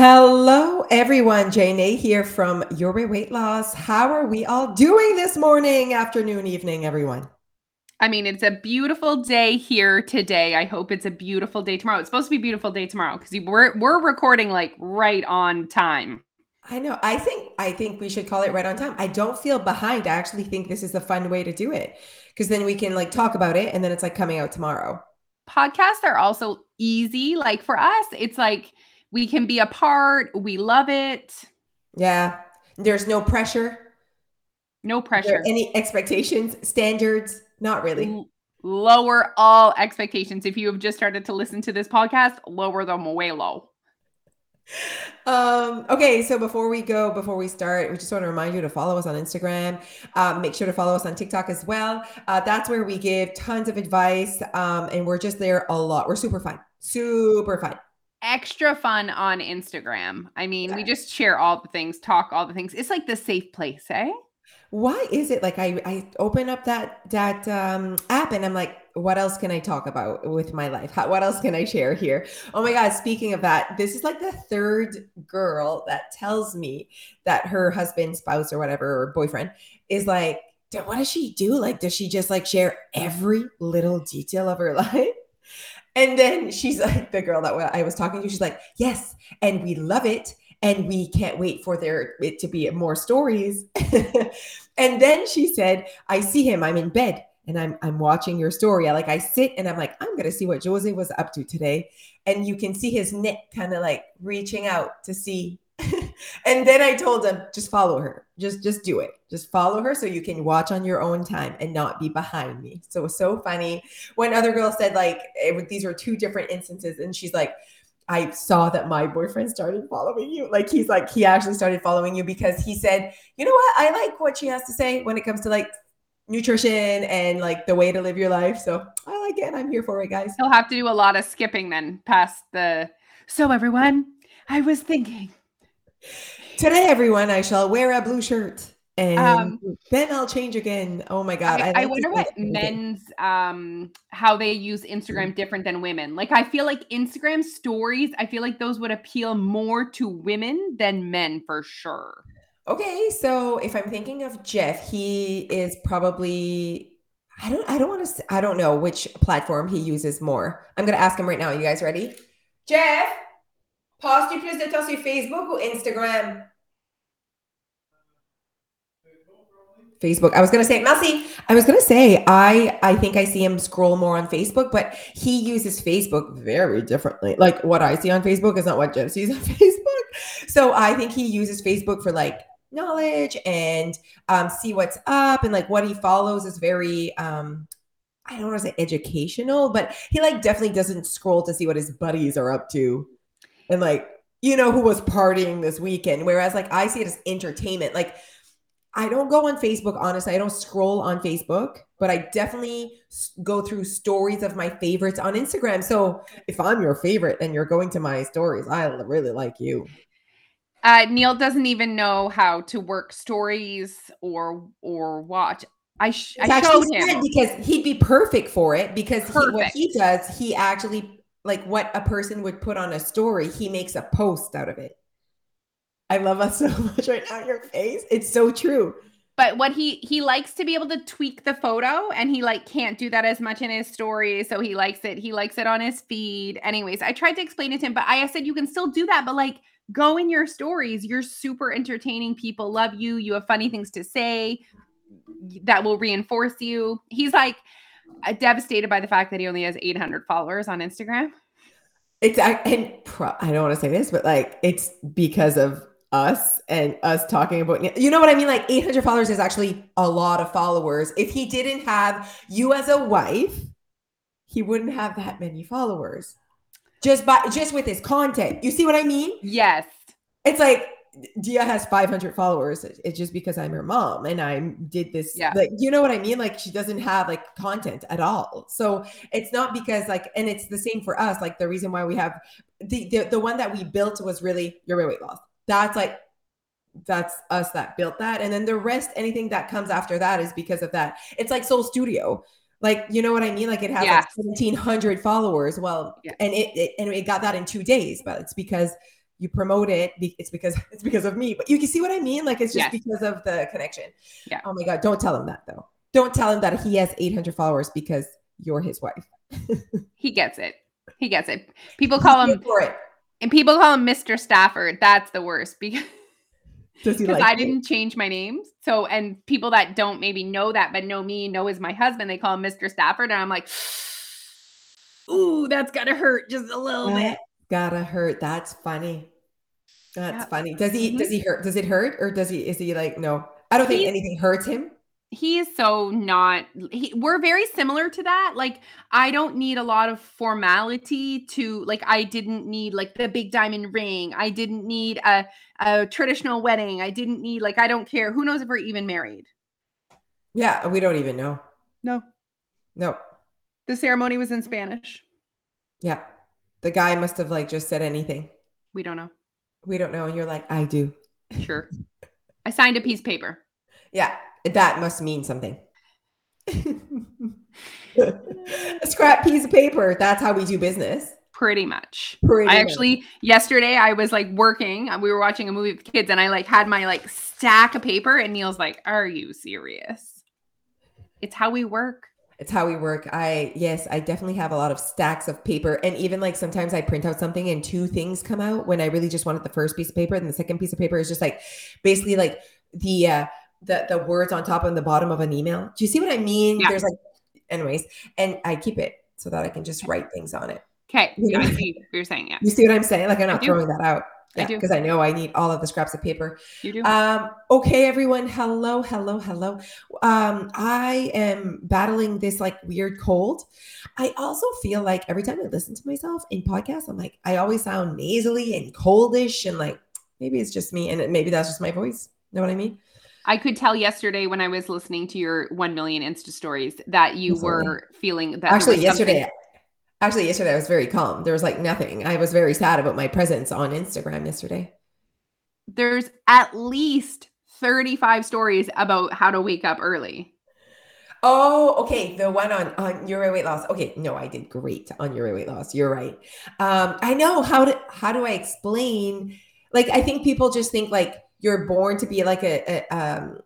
Hello, everyone. Jane here from Your Way Weight Loss. How are we all doing this morning, afternoon, evening, everyone? I mean, it's a beautiful day here today. I hope it's a beautiful day tomorrow. It's supposed to be a beautiful day tomorrow because we're we're recording like right on time. I know. I think I think we should call it right on time. I don't feel behind. I actually think this is a fun way to do it because then we can like talk about it and then it's like coming out tomorrow. Podcasts are also easy. Like for us, it's like we can be apart. We love it. Yeah. There's no pressure. No pressure. Any expectations, standards? Not really. L- lower all expectations. If you have just started to listen to this podcast, lower them way low. Um, okay, so before we go, before we start, we just want to remind you to follow us on Instagram. Um, make sure to follow us on TikTok as well. Uh, that's where we give tons of advice, um, and we're just there a lot. We're super fun, super fun extra fun on Instagram. I mean, yeah. we just share all the things, talk all the things. It's like the safe place, eh? Why is it like I I open up that that um app and I'm like what else can I talk about with my life? How, what else can I share here? Oh my god, speaking of that, this is like the third girl that tells me that her husband, spouse or whatever or boyfriend is like what does she do? Like, does she just like share every little detail of her life? And then she's like, the girl that I was talking to, she's like, yes, and we love it. And we can't wait for there it to be more stories. and then she said, I see him, I'm in bed and I'm I'm watching your story. I like I sit and I'm like, I'm gonna see what Jose was up to today. And you can see his neck kind of like reaching out to see and then I told him, just follow her. Just just do it. Just follow her so you can watch on your own time and not be behind me. So it was so funny. One other girl said like it, these were two different instances, and she's like, I saw that my boyfriend started following you. Like he's like he actually started following you because he said, you know what? I like what she has to say when it comes to like nutrition and like the way to live your life. So I like it. I'm here for it, guys. He'll have to do a lot of skipping then past the. So everyone, I was thinking Today, everyone, I shall wear a blue shirt. And um, then I'll change again. Oh my god! I, I, I wonder what men's um how they use Instagram different than women. Like I feel like Instagram stories, I feel like those would appeal more to women than men for sure. Okay, so if I'm thinking of Jeff, he is probably I don't I don't want to I don't know which platform he uses more. I'm gonna ask him right now. You guys ready? Jeff, Poste plus de temps sur Facebook ou Instagram? Facebook. I was gonna say, Melcy, I was gonna say, I I think I see him scroll more on Facebook, but he uses Facebook very differently. Like what I see on Facebook is not what Jeff sees on Facebook. So I think he uses Facebook for like knowledge and um, see what's up and like what he follows is very um I don't want to say educational, but he like definitely doesn't scroll to see what his buddies are up to and like you know who was partying this weekend whereas like i see it as entertainment. Like i don't go on facebook honestly. I don't scroll on facebook but i definitely go through stories of my favorites on instagram. So if i'm your favorite and you're going to my stories i really like you. Uh, neil doesn't even know how to work stories or or watch. I, sh- I showed him. because he'd be perfect for it because he, what he does, he actually like what a person would put on a story, he makes a post out of it. I love us so much right now. Your face, it's so true. But what he he likes to be able to tweak the photo, and he like can't do that as much in his story. So he likes it. He likes it on his feed. Anyways, I tried to explain it to him, but I said you can still do that, but like go in your stories. You're super entertaining. People love you. You have funny things to say that will reinforce you. He's like, devastated by the fact that he only has 800 followers on Instagram. It's I, and pro, I don't want to say this, but like it's because of us and us talking about you know what I mean. Like 800 followers is actually a lot of followers. If he didn't have you as a wife, he wouldn't have that many followers. Just by just with his content, you see what I mean? Yes. It's like Dia has 500 followers. It's just because I'm her mom and I did this. Yeah. Like, you know what I mean? Like, she doesn't have like content at all. So it's not because like, and it's the same for us. Like, the reason why we have the the, the one that we built was really your weight loss. That's like, that's us that built that. And then the rest, anything that comes after that is because of that. It's like Soul Studio. Like, you know what I mean? Like it has like 1700 followers. Well, yeah. and it, it and it got that in two days, but it's because you promote it. It's because it's because of me. But you can see what I mean. Like it's just yes. because of the connection. Yeah. Oh my god! Don't tell him that though. Don't tell him that he has 800 followers because you're his wife. he gets it. He gets it. People call him for it. And people call him Mr. Stafford. That's the worst because because like I didn't change my name. So, and people that don't maybe know that, but know me, know is my husband, they call him Mr. Stafford. And I'm like, ooh, that's gotta hurt just a little bit. Gotta hurt. That's funny. That's funny. Does he, mm-hmm. does he hurt? Does it hurt? Or does he, is he like, no, I don't think He's, anything hurts him he is so not he, we're very similar to that like i don't need a lot of formality to like i didn't need like the big diamond ring i didn't need a, a traditional wedding i didn't need like i don't care who knows if we're even married yeah we don't even know no no the ceremony was in spanish yeah the guy must have like just said anything we don't know we don't know and you're like i do sure i signed a piece of paper yeah that must mean something. a scrap piece of paper. That's how we do business. Pretty much. Pretty I actually much. yesterday I was like working. Uh, we were watching a movie with kids, and I like had my like stack of paper, and Neil's like, "Are you serious?" It's how we work. It's how we work. I yes, I definitely have a lot of stacks of paper, and even like sometimes I print out something and two things come out when I really just wanted the first piece of paper, and the second piece of paper is just like basically like the uh the the words on top and the bottom of an email. Do you see what I mean? Yeah. There's like, anyways, and I keep it so that I can just write things on it. Okay, yeah, I see what you're saying. Yeah, you see what I'm saying? Like I'm not throwing that out. Yeah, because I know I need all of the scraps of paper. You do. Um, okay, everyone. Hello, hello, hello. Um, I am battling this like weird cold. I also feel like every time I listen to myself in podcasts, I'm like, I always sound nasally and coldish, and like maybe it's just me, and maybe that's just my voice. Know what I mean? I could tell yesterday when I was listening to your 1 million Insta stories that you were feeling that. Actually, yesterday, actually, yesterday I was very calm. There was like nothing. I was very sad about my presence on Instagram yesterday. There's at least 35 stories about how to wake up early. Oh, okay. The one on on your weight loss. Okay, no, I did great on your weight loss. You're right. Um, I know how to how do I explain? Like, I think people just think like you're born to be like a, a, um,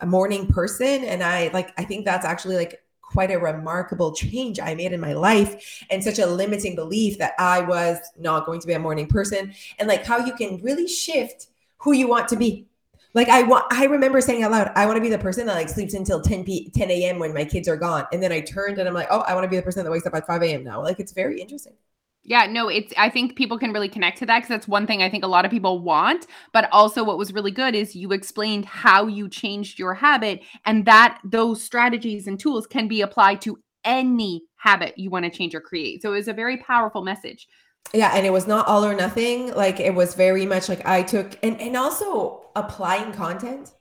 a morning person and i like i think that's actually like quite a remarkable change I made in my life and such a limiting belief that I was not going to be a morning person and like how you can really shift who you want to be. Like I want I remember saying out loud, I want to be the person that like sleeps until 10 p 10 a.m. when my kids are gone. And then I turned and I'm like, oh, I want to be the person that wakes up at 5 a.m. now. Like it's very interesting. Yeah, no, it's I think people can really connect to that because that's one thing I think a lot of people want. But also what was really good is you explained how you changed your habit and that those strategies and tools can be applied to any habit you want to change or create. So it was a very powerful message. Yeah, and it was not all or nothing. Like it was very much like I took and and also applying content.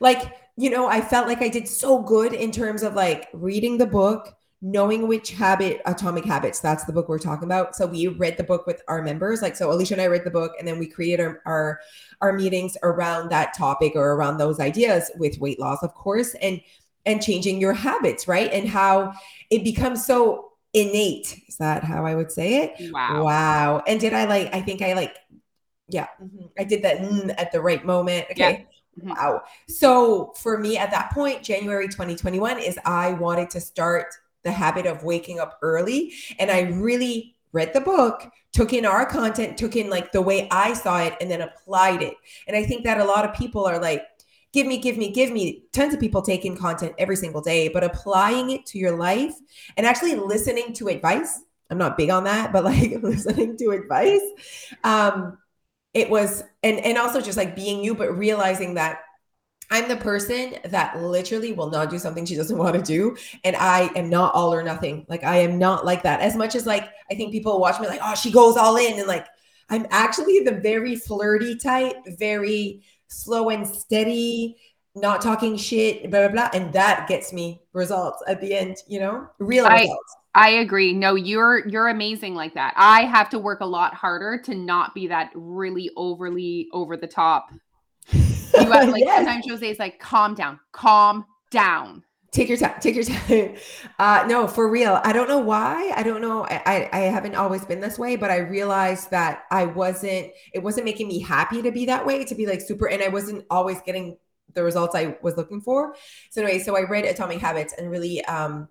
Like, you know, I felt like I did so good in terms of like reading the book, knowing which habit atomic habits that's the book we're talking about. So we read the book with our members. Like so alicia and i read the book and then we created our, our our, meetings around that topic or around those ideas with weight loss of course and and changing your habits right? And how it becomes so innate. Is that how i would say it? Wow. Wow. And did i like i think i like yeah. Mm-hmm. i did that mm, at the right moment. Okay. Yeah. mm-hmm. wow. So for me at that point january 2021 is i wanted to start the habit of waking up early. And I really read the book, took in our content, took in like the way I saw it, and then applied it. And I think that a lot of people are like, give me, give me, give me. Tons of people take in content every single day, but applying it to your life and actually listening to advice. I'm not big on that, but like listening to advice. Um, it was, and and also just like being you, but realizing that I'm the person that literally will not do something she doesn't want to do. And I am not all or nothing. Like I am not like that. As much as like I think people watch me like, oh, she goes all in. And like I'm actually the very flirty type, very slow and steady, not talking shit, blah, blah, blah. And that gets me results at the end, you know, real I, results. I agree. No, you're you're amazing like that. I have to work a lot harder to not be that really overly over the top you have, like yes. sometimes Jose is like, calm down, calm down. Take your time. Take your time. Uh, no, for real. I don't know why. I don't know. I, I haven't always been this way, but I realized that I wasn't. It wasn't making me happy to be that way. To be like super, and I wasn't always getting the results I was looking for. So anyway, so I read Atomic Habits and really, um,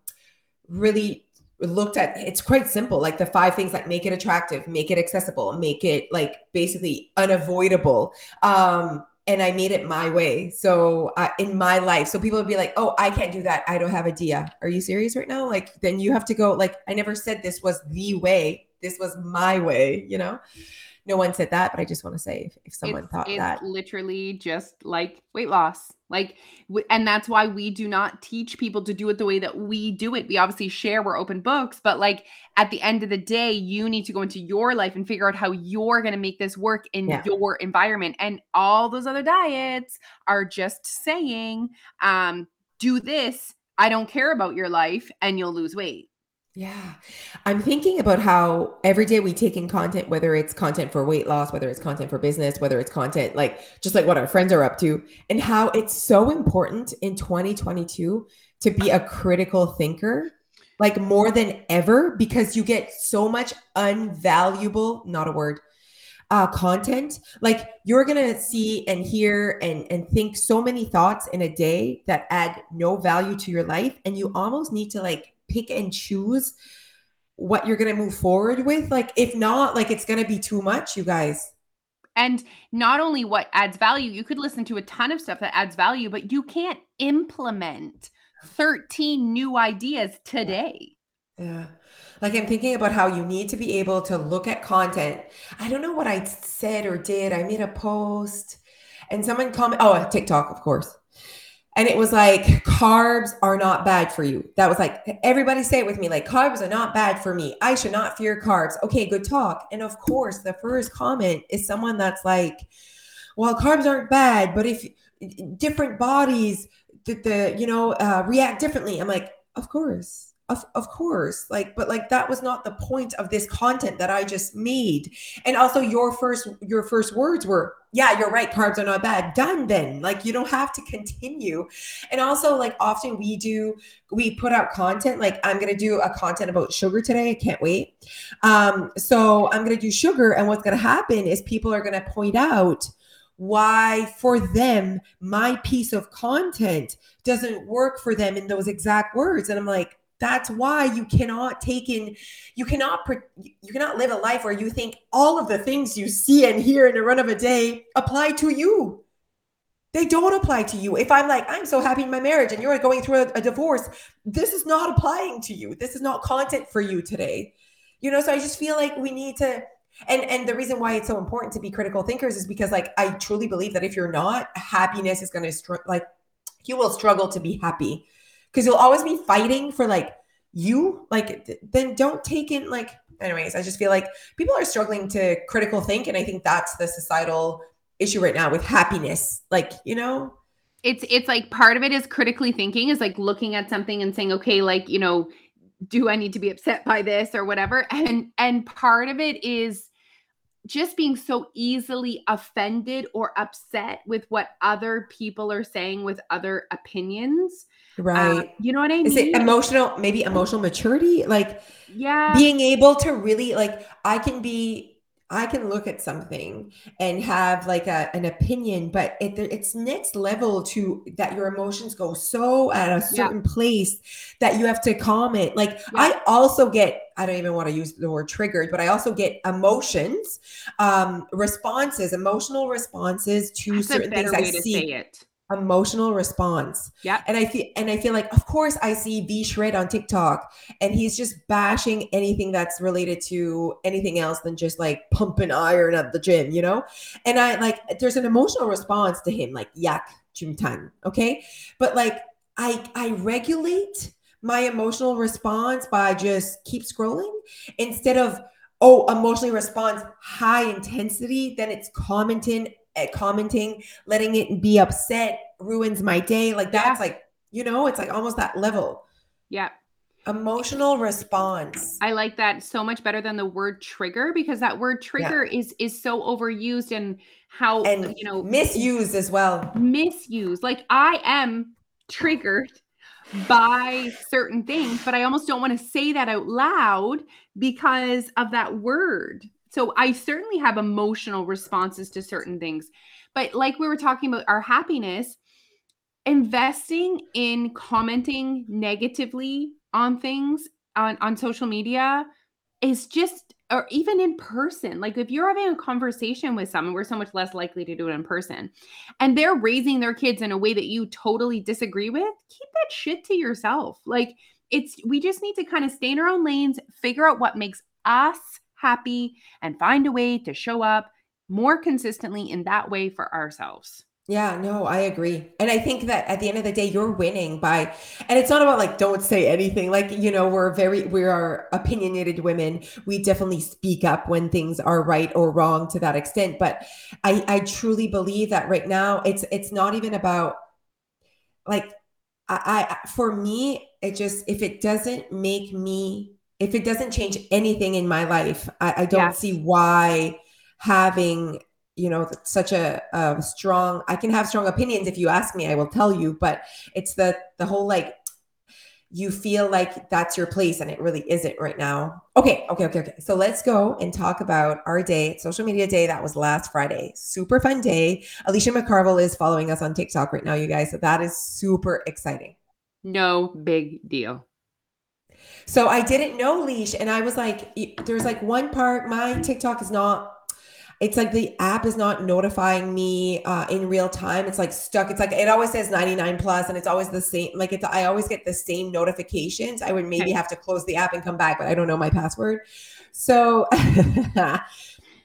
really looked at. It's quite simple. Like the five things like make it attractive, make it accessible, make it like basically unavoidable. Um, and I made it my way. So uh, in my life, so people would be like, "Oh, I can't do that. I don't have a dia." Are you serious right now? Like, then you have to go. Like, I never said this was the way. This was my way. You know no one said that, but I just want to say if, if someone it's, thought it's that. literally just like weight loss. Like, and that's why we do not teach people to do it the way that we do it. We obviously share, we're open books, but like at the end of the day, you need to go into your life and figure out how you're going to make this work in yeah. your environment. And all those other diets are just saying, um, do this. I don't care about your life and you'll lose weight. Yeah. I'm thinking about how every day we take in content, whether it's content for weight loss, whether it's content for business, whether it's content like just like what our friends are up to, and how it's so important in 2022 to be a critical thinker, like more than ever, because you get so much unvaluable, not a word, uh, content. Like you're gonna see and hear and and think so many thoughts in a day that add no value to your life, and you almost need to like pick and choose what you're going to move forward with. Like, if not, like it's going to be too much, you guys. And not only what adds value, you could listen to a ton of stuff that adds value, but you can't implement 13 new ideas today. Yeah. Like I'm thinking about how you need to be able to look at content. I don't know what I said or did. I made a post and someone comment, oh, TikTok, of course and it was like carbs are not bad for you. That was like everybody say it with me like carbs are not bad for me. I should not fear carbs. Okay good talk. And of course the first comment is someone that's like well carbs aren't bad but if different bodies the, the you know uh, react differently. I'm like of course. Of, of course. Like but like that was not the point of this content that i just made. And also your first your first words were yeah you're right carbs are not bad. Done then. Like you don't have to continue. And also like often we do we put out content like i'm gonna do a content about sugar today i can't wait. Um so i'm gonna do sugar and what's gonna happen is people are gonna point out why for them my piece of content doesn't work for them in those exact words. And i'm like that's why you cannot take in you cannot you cannot live a life where you think all of the things you see and hear in the run of a day apply to you. They don't apply to you. If i'm like i'm so happy in my marriage and you're going through a, a divorce this is not applying to you. This is not content for you today. You know so i just feel like we need to and and the reason why it's so important to be critical thinkers is because like i truly believe that if you're not happiness is going to str- like you will struggle to be happy because you'll always be fighting for like you like then don't take it like anyways i just feel like people are struggling to critical think and i think that's the societal issue right now with happiness like you know? It's it's like part of it is critically thinking is like looking at something and saying okay like you know do i need to be upset by this or whatever? And and part of it is just being so easily offended or upset with what other people are saying with other opinions Right. Uh, you know what I mean? Is it emotional, maybe emotional maturity? Like, yeah, being able to really, like, I can be, I can look at something and have like a, an opinion, but it, it's next level to that your emotions go so at a certain yeah. place that you have to comment. Like, yeah. I also get, I don't even want to use the word triggered, but I also get emotions, um, responses, emotional responses to That's certain things I see emotional response. Yeah. And I feel and I feel like of course I see V Shred on TikTok and he's just bashing anything that's related to anything else than just like pumping iron at the gym, you know? And I like there's an emotional response to him like yak chim tan, okay? But like I I regulate my emotional response by just keep scrolling instead of oh emotionally responds high intensity then it's commenting commenting, letting it be upset ruins my day. Like that's yeah. like, you know, it's like almost that level. Yeah. Emotional response. I like that so much better than the word trigger because that word trigger yeah. is is so overused and how and you know misused as well. Misused. Like I am triggered by certain things, but I almost don't want to say that out loud because of that word. So I certainly have emotional responses to certain things. But like we were talking about our happiness, investing in commenting negatively on things on, on social media is just or even in person like if you're having a conversation with someone we're so much less likely to do it in person and they're raising their kids in a way that you totally disagree with keep that shit to yourself like it's we just need to kind of stay in our own lanes figure out what makes us happy and find a way to show up more consistently in that way for ourselves yeah, no, I agree. And I think that at the end of the day, you're winning by, and it's not about like, don't say anything. Like, you know, we're very, we are opinionated women. We definitely speak up when things are right or wrong to that extent. But I, I truly believe that right now it's, it's not even about like, I, I, for me, it just, if it doesn't make me, if it doesn't change anything in my life, I, I don't yes. see why having you know such a, a strong i can have strong opinions if you ask me i will tell you but it's the the whole like you feel like that's your place and it really isn't right now. Okay okay okay okay. So let's go and talk about our day social media day that was last friday. Super fun day. Alicia mccarville is following us on tiktok right now you guys so that is super exciting. No big deal so i didn't know leash and i was like there's like one part my tiktok is not it's like the app is not notifying me uh, in real time. It's like stuck. It's like it always says 99 plus, and it's always the same. Like it's I always get the same notifications. I would maybe have to close the app and come back, but I don't know my password. So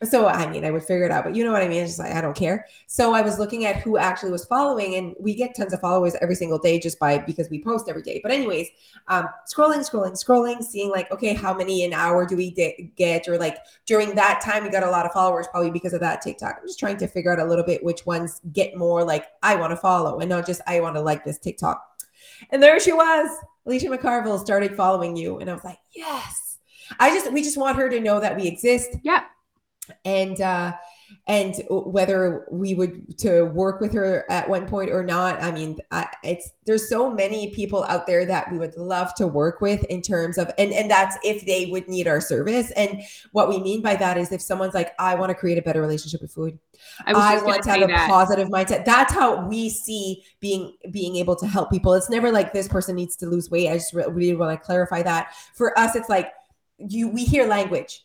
So I mean, I would figure it out, but you know what I mean? It's just like I don't care. So I was looking at who actually was following, and we get tons of followers every single day just by because we post every day. But anyways, um, scrolling, scrolling, scrolling, seeing like, okay, how many an hour do we de- get? Or like during that time, we got a lot of followers probably because of that TikTok. I'm just trying to figure out a little bit which ones get more like I want to follow and not just I want to like this TikTok. And there she was, Alicia McCarville started following you, and I was like, yes. I just we just want her to know that we exist. Yeah and uh and whether we would to work with her at one point or not i mean I, it's there's so many people out there that we would love to work with in terms of and and that's if they would need our service. And what we mean by that is if someone's like i want to create a better relationship with food. I, I want to have a that. positive mindset. That's how we see being being able to help people. It's never like this person needs to lose weight. I just really want to clarify that. For us it's like you we hear language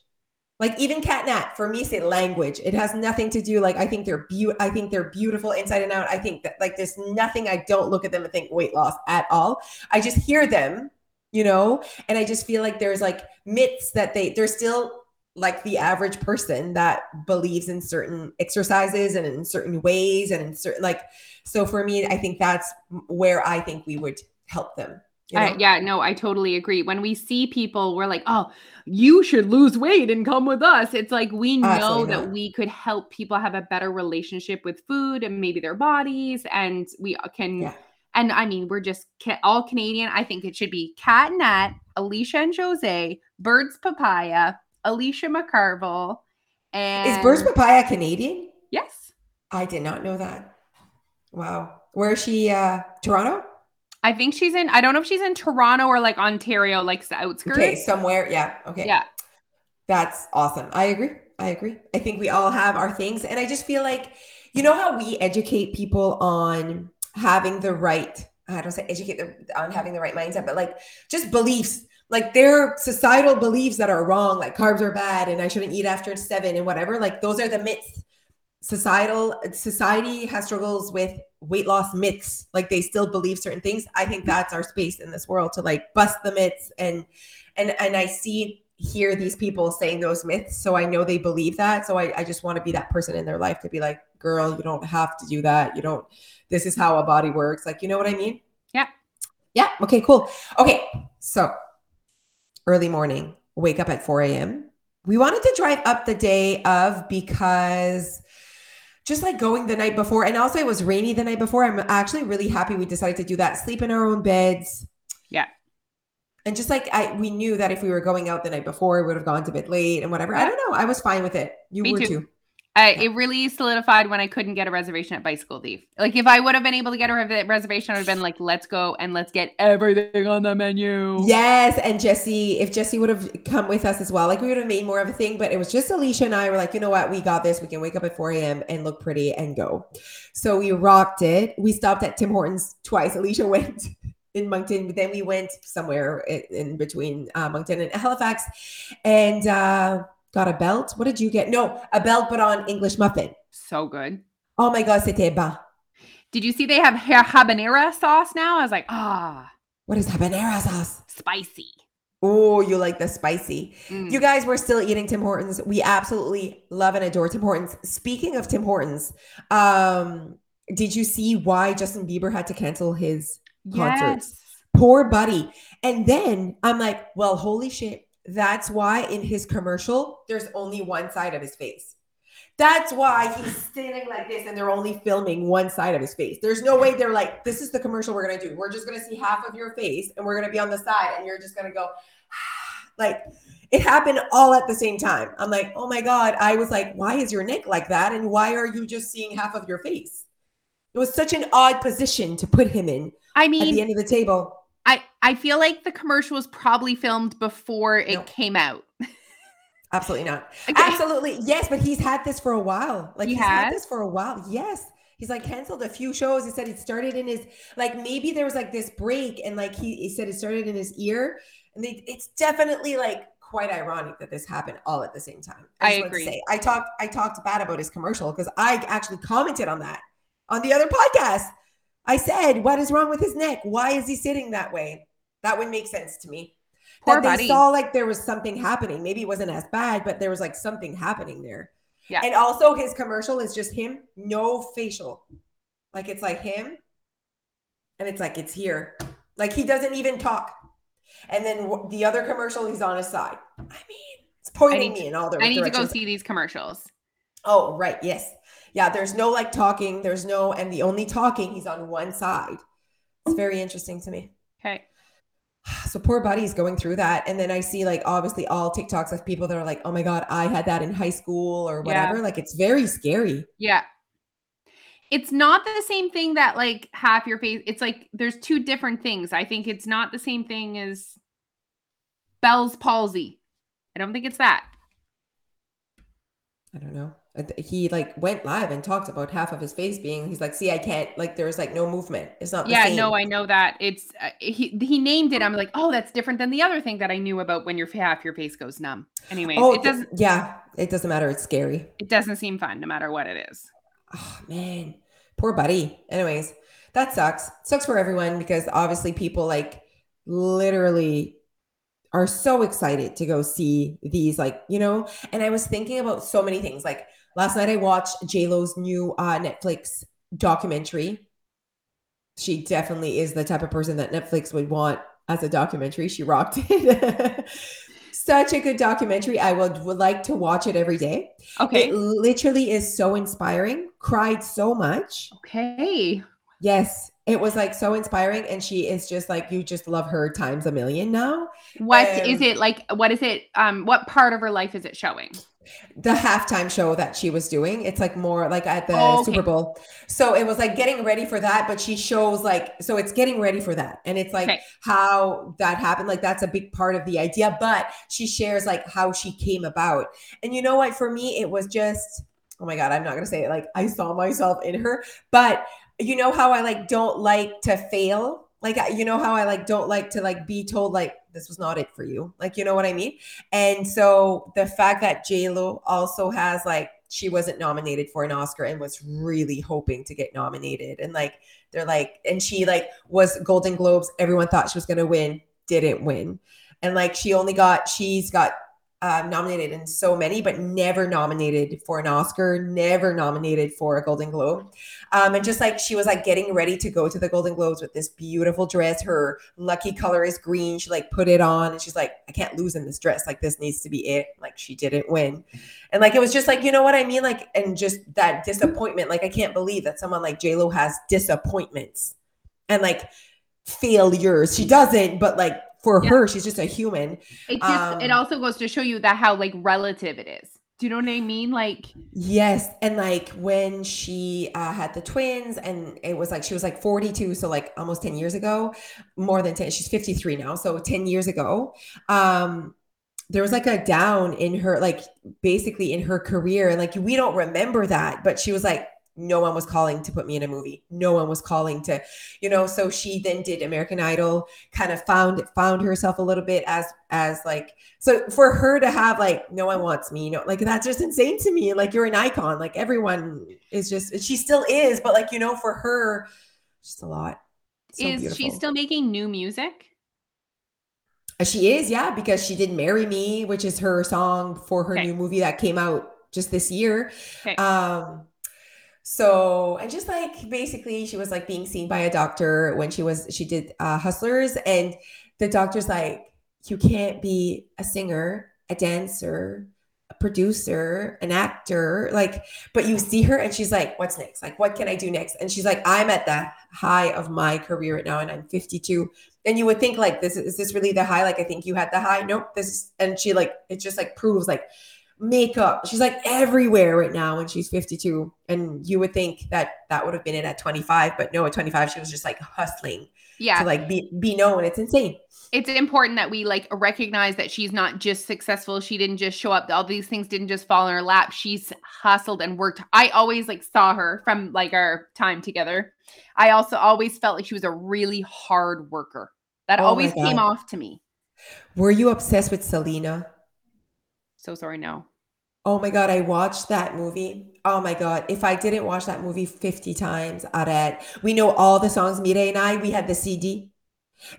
like even cat nat for me say language. It has nothing to do like i think they're beautiful i think they're beautiful inside and out. I think that like there's nothing i don't look at them and think weight loss at all. I just hear them you know? And i just feel like there's like myths that they they're still like the average person that believes in certain exercises and in certain ways and in certain like so for me i think that's where i think we would help them you know? uh, yeah, no, I totally agree. When we see people, we're like, oh, you should lose weight and come with us. It's like we know that we could help people have a better relationship with food and maybe their bodies. And we uh, can, yeah. and I mean, we're just all Canadian. I think it should be Cat and Nat, Alicia and Jose, Birds Papaya, Alicia McCarville. And is Birds Papaya Canadian? Yes. I did not know that. Wow. Where is she? Uh, Toronto? I think she's in, I don't know if she's in Toronto or like Ontario, like the outskirts. Okay, somewhere. Yeah. Okay. Yeah. That's awesome. I agree. I agree. I think we all have our things. And I just feel like, you know, how we educate people on having the right, I don't say educate them on having the right mindset, but like just beliefs like their societal beliefs that are wrong, like carbs are bad and I shouldn't eat after seven and whatever. Like those are the myths. Societal society has struggles with weight loss myths like they still believe certain things. I think that's our space in this world to like bust the myths and and and i see hear these people saying those myths so i know they believe that. So i, I just want to be that person in their life to be like girl you don't have to do that. You don't this is how a body works. Like you know what i mean? Yeah. Yeah. Okay cool. Okay so early morning wake up at 4 a.m we wanted to drive up the day of because just like going the night before. And also, it was rainy the night before. I'm actually really happy we decided to do that. Sleep in our own beds. Yeah. And just like I, we knew that if we were going out the night before, we would have gone to bed late and whatever. I don't know. I was fine with it. You Me were too. too. I, it really solidified when I couldn't get a reservation at Bicycle Thief. Like if I would have been able to get a re- reservation, I would have been like, "Let's go and let's get everything on the menu." Yes, and Jesse, if Jesse would have come with us as well, like we would have made more of a thing. But it was just Alicia and I were like, you know what, we got this. We can wake up at 4 a.m. and look pretty and go. So we rocked it. We stopped at Tim Hortons twice. Alicia went in Moncton, but then we went somewhere in, in between uh, Moncton and Halifax, and. uh got a belt. What did you get? No, a belt, but on English muffin. So good. Oh my god, c'était bon. Did you see they have habanero sauce now? I was like, ah. What is habanero sauce? Spicy. Oh, you like the spicy. Mm. You guys, we're still eating Tim Hortons. We absolutely love and adore Tim Hortons. Speaking of Tim Hortons, um, did you see why Justin Bieber had to cancel his yes. concerts? Poor buddy. And then I'm like, well, holy shit. That's why in his commercial, there's only one side of his face. That's why he's standing like this and they're only filming one side of his face. There's no way they're like, this is the commercial we're going to do. We're just going to see half of your face and we're going to be on the side and you're just going to go, like, it happened all at the same time. I'm like, oh my God. I was like, why is your neck like that? And why are you just seeing half of your face? It was such an odd position to put him in. I mean, at the end of the table. I feel like the commercial was probably filmed before it came out. Absolutely not. Okay. Absolutely. Yes, but he's had this for a while. Like he he's has? had this for a while. Yes. He's like canceled a few shows. He said it started in his like maybe there was like this break and like he, he said it started in his ear. And they, it's definitely like quite ironic that this happened all at the same time. I, I agree. I talked I talked bad about his commercial because I actually commented on that on the other podcast. I said, what is wrong with his neck? Why is he sitting that way? That would make sense to me. Poor that buddy. they saw like there was something happening. Maybe it wasn't as bad, but there was like something happening there. Yeah. And also his commercial is just him, no facial. Like it's like him. And it's like it's here. Like he doesn't even talk. And then the other commercial, he's on his side. I mean, it's pointing me to, in all the I need directions. to go see these commercials. Oh, right. Yes yeah, there's no like talking. There's no, and the only talking, he's on one side. It's very interesting to me. Okay. So poor buddy's going through that. And then I see like obviously all TikToks of people that are like, oh my God, I had that in high school or whatever. Yeah. Like it's very scary. Yeah. It's not the same thing that like half your face. It's like there's two different things. I think it's not the same thing as Bell's palsy. I don't think it's that. I don't know he like went live and talked about half of his face being he's like see i can't like there's like no movement. It's not yeah no i know that. It's uh, he he named it i'm like oh that's different than the other thing that i knew about when your half your face goes numb. Anyway oh, it doesn't yeah it doesn't matter it's scary. It doesn't seem fun no matter what it is. Oh man. Poor buddy. Anyways that sucks. Sucks for everyone because obviously people like literally are so excited to go see these like you know? And i was thinking about so many things like Last night I watched J Lo's new uh, Netflix documentary. She definitely is the type of person that Netflix would want as a documentary. She rocked it. Such a good documentary. I would, would like to watch it every day. Okay. It literally is so inspiring. Cried so much. Okay. Yes. It was like so inspiring. And she is just like, you just love her times a million now. What um, is it like? What is it? Um, what part of her life is it showing? The halftime show that she was doing. It's like more like at the oh, okay. Super Bowl. So it was like getting ready for that, but she shows like so it's getting ready for that. And it's like okay. how that happened. Like that's a big part of the idea, but she shares like how she came about. And you know what? For me, it was just oh my god, I'm not going to say it like I saw myself in her, but you know how I like don't like to fail like you know how i like don't like to like be told like this was not it for you. Like you know what i mean? And so the fact that j-lo also has like she wasn't nominated for an oscar and was really hoping to get nominated. And like they're like and she like was golden globes everyone thought she was going to win didn't win. And like she only got she's got um, nominated in so many, but never nominated for an Oscar, never nominated for a Golden Globe. Um, and just like she was like getting ready to go to the Golden Globes with this beautiful dress, her lucky color is green. She like put it on and she's like, I can't lose in this dress. Like this needs to be it. Like she didn't win. And like it was just like, you know what I mean? Like, and just that disappointment. Like I can't believe that someone like JLo has disappointments and like failures. She doesn't, but like for yeah. her she's just a human it just um, it also goes to show you that how like relative it is Do you know what I mean? Like, yes. And like when she uh, had the twins, and it was like she was like 42, so like almost 10 years ago, more than 10. She's 53 now, so 10 years ago. Um, there was like a down in her, like basically in her career. And like we don't remember that, but she was like, no one was calling to put me in a movie no one was calling to you know so she then did american idol kind of found found herself a little bit as as like so for her to have like no one wants me you know like that's just insane to me like you're an icon like everyone is just she still is but like you know for her just a lot so is beautiful. she still making new music uh, she is yeah because she did marry me which is her song for her okay. new movie that came out just this year okay. um so and just like basically she was like being seen by a doctor when she was she did uh, hustlers and the doctor's like you can't be a singer a dancer a producer an actor like but you see her and she's like what's next? Like what can i do next? And she's like i'm at the high of my career right now and i'm 52 and you would think like this is this really the high? Like i think you had the high. Nope this is and she like it just like proves like makeup. She's like everywhere right now and she's 52. And you would think that that would have been it at 25, but no, at 25, she was just like hustling. Yeah. To like be, be known. It's insane. It's important that we like recognize that she's not just successful. She didn't just show up. All these things didn't just fall in her lap. She's hustled and worked. I always like saw her from like our time together. I also always felt like she was a really hard worker. That oh always came off to me. Were you obsessed with Selena? So sorry, no. Oh my god, I watched that movie. Oh my god, if I didn't watch that movie 50 times, Aret, we know all the songs. Mire and I, we had the CD.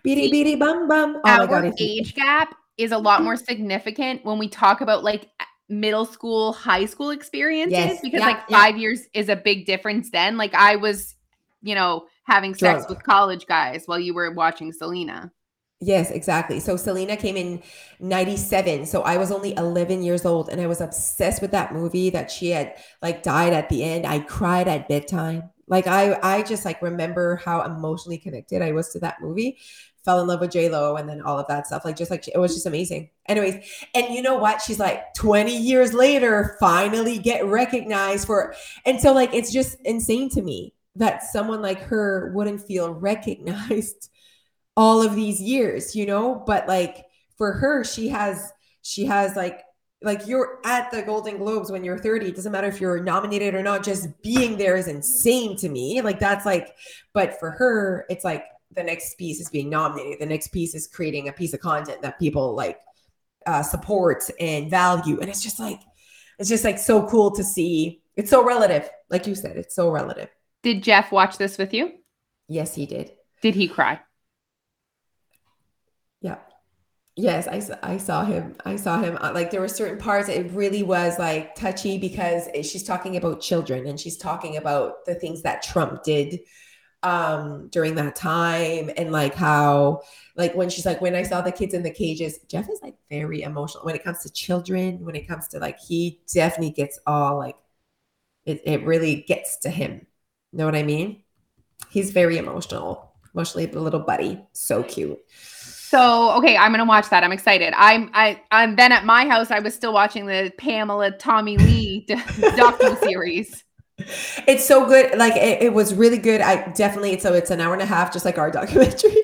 Beady beady bum bum. Oh Our my god, age gap is a lot more significant when we talk about like middle school, high school experiences yes. because yeah, like five yeah. years is a big difference. Then, like I was, you know, having sex Drunk. with college guys while you were watching Selena. Yes, exactly. So Selena came in 97. So I was only 11 years old and I was obsessed with that movie that she had like died at the end. I cried at bedtime. Like I I just like remember how emotionally connected I was to that movie. Fell in love with J Lo and then all of that stuff. Like just like it was just amazing. Anyways, and you know what? She's like 20 years later finally get recognized for and so like it's just insane to me that someone like her wouldn't feel recognized all of these years, you know? But like for her, she has she has like like you're at the Golden Globes when you're 30. It doesn't matter if you're nominated or not. Just being there is insane to me. Like that's like, but for her, it's like the next piece is being nominated. The next piece is creating a piece of content that people like uh, support and value. And it's just like, it's just like so cool to see. It's so relative. Like you said, it's so relative. Did Jeff watch this with you? Yes, he did. Did he cry? Yeah. Yes, I, I saw him. I saw him. Uh, like there were certain parts, it really was like touchy because she's talking about children and she's talking about the things that Trump did um during that time and like how like when she's like when i saw the kids in the cages jeff is like very emotional when it comes to children when it comes to like he definitely gets all like it, it really gets to him know what i mean he's very emotional emotionally the little buddy so cute so okay, I'm gonna watch that. I'm excited. I'm I I'm then at my house. I was still watching the Pamela Tommy Lee docu series. It's so good. Like it, it, was really good. I definitely so it's an hour and a half, just like our documentary.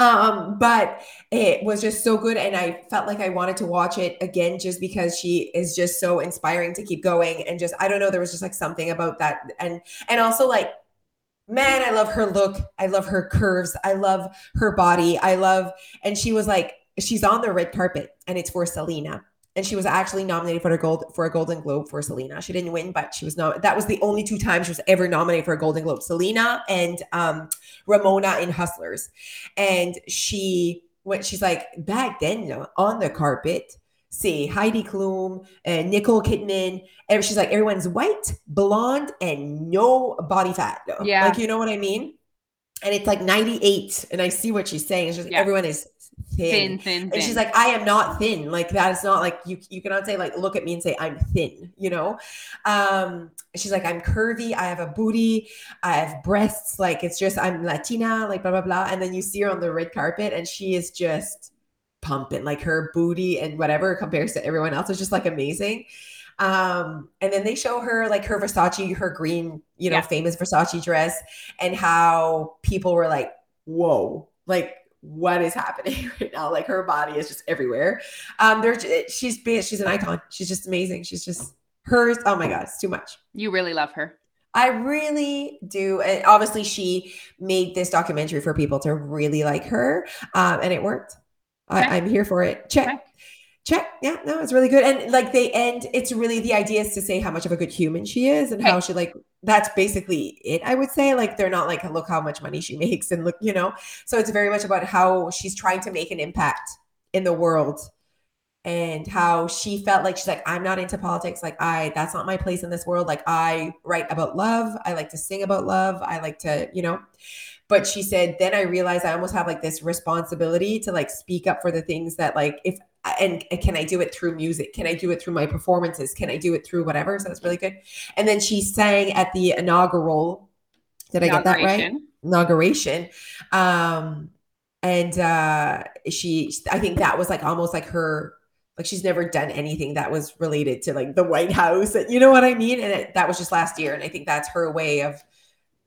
Um, but it was just so good, and I felt like I wanted to watch it again just because she is just so inspiring to keep going. And just I don't know, there was just like something about that, and and also like man, I love her look. I love her curves. I love her body. I love, and she was like, she's on the red carpet and it's for Selena. And she was actually nominated for a gold for a Golden Globe for Selena. She didn't win, but she was not. That was the only two times she was ever nominated for a Golden Globe. Selena and um, Ramona in Hustlers, and she went. She's like back then on the carpet see Heidi Klum and Nicole Kidman. And she's like, everyone's white, blonde, and no body fat. Yeah. Like, you know what I mean? And it's like 98. And I see what she's saying. It's just yeah. everyone is thin. Thin, thin, And thin. she's like, I am not thin. Like that is not like you you cannot say, like, look at me and say I'm thin, you know? Um, she's like, I'm curvy, I have a booty, I have breasts, like it's just I'm Latina, like blah blah blah. And then you see her on the red carpet and she is just pumping like her booty and whatever compares to everyone else is just like amazing Um, and then they show her like her Versace, her green, you know, Yeah. famous Versace dress, and how people were like, "Whoa!" Like, what is happening right now? Like, her body is just everywhere. Um, there's she's she's an icon. She's just amazing. She's just hers. Oh my god, it's too much. You really love her. I really do. And obviously, she made this documentary for people to really like her, um, and it worked. I, I'm here for it. Check. Okay. Check. Yeah, no, it's really good. And like they end, it's really the idea is to say how much of a good human she is and how she like that's basically it, I would say. Like they're not like, look how much money she makes and look, you know. So it's very much about how she's trying to make an impact in the world and how she felt like she's like i'm not into politics like i that's not my place in this world like i write about love i like to sing about love i like to you know but she said then i realized i almost have like this responsibility to like speak up for the things that like if and, can i do it through music? Can i do it through my performances? Can i do it through whatever? So that's really good. And then she sang at the inaugural did i get that right? Inauguration. inauguration. Um and uh she i think that was like almost like her like she's never done anything that was related to like the white house you know what i mean? And it, that was just last year and i think that's her way of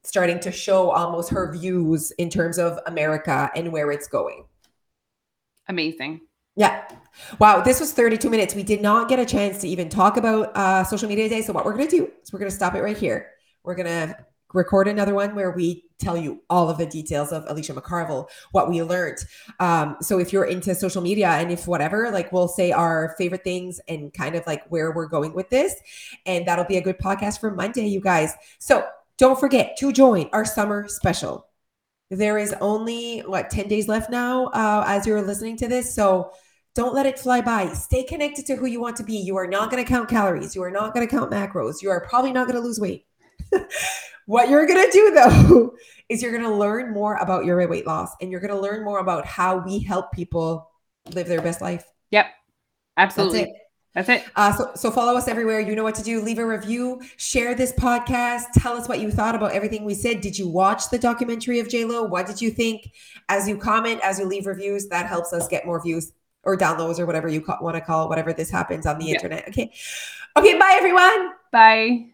starting to show almost her views in terms of america and where it's going Amazing. yeah. Wow. This was 32 minutes. We did not get a chance to even talk about uh, social media day. So, what we're going to do is we're going to stop it right here. We're going to record another one where we tell you all of the details of Alicia McCarville, what we learned. Um, so, if you're into social media and if whatever, like we'll say our favorite things and kind of like where we're going with this. And that'll be a good podcast for Monday, you guys. So, don't forget to join our summer special. There is only what 10 days left now uh, as you're listening to this. So, don't let it fly by. Stay connected to who you want to be. You are not going to count calories. You are not going to count macros. You are probably not going to lose weight. what you're going to do, though, is you're going to learn more about your weight loss and you're going to learn more about how we help people live their best life. Yep. Absolutely. That's it. Uh, so, so follow us everywhere. You know what to do. Leave a review. Share this podcast. Tell us what you thought about everything we said. Did you watch the documentary of J Lo? What did you think? As you comment, as you leave reviews, that helps us get more views or downloads or whatever you ca- want to call it, whatever this happens on the Yeah. internet. Okay. Okay. Bye, everyone. Bye.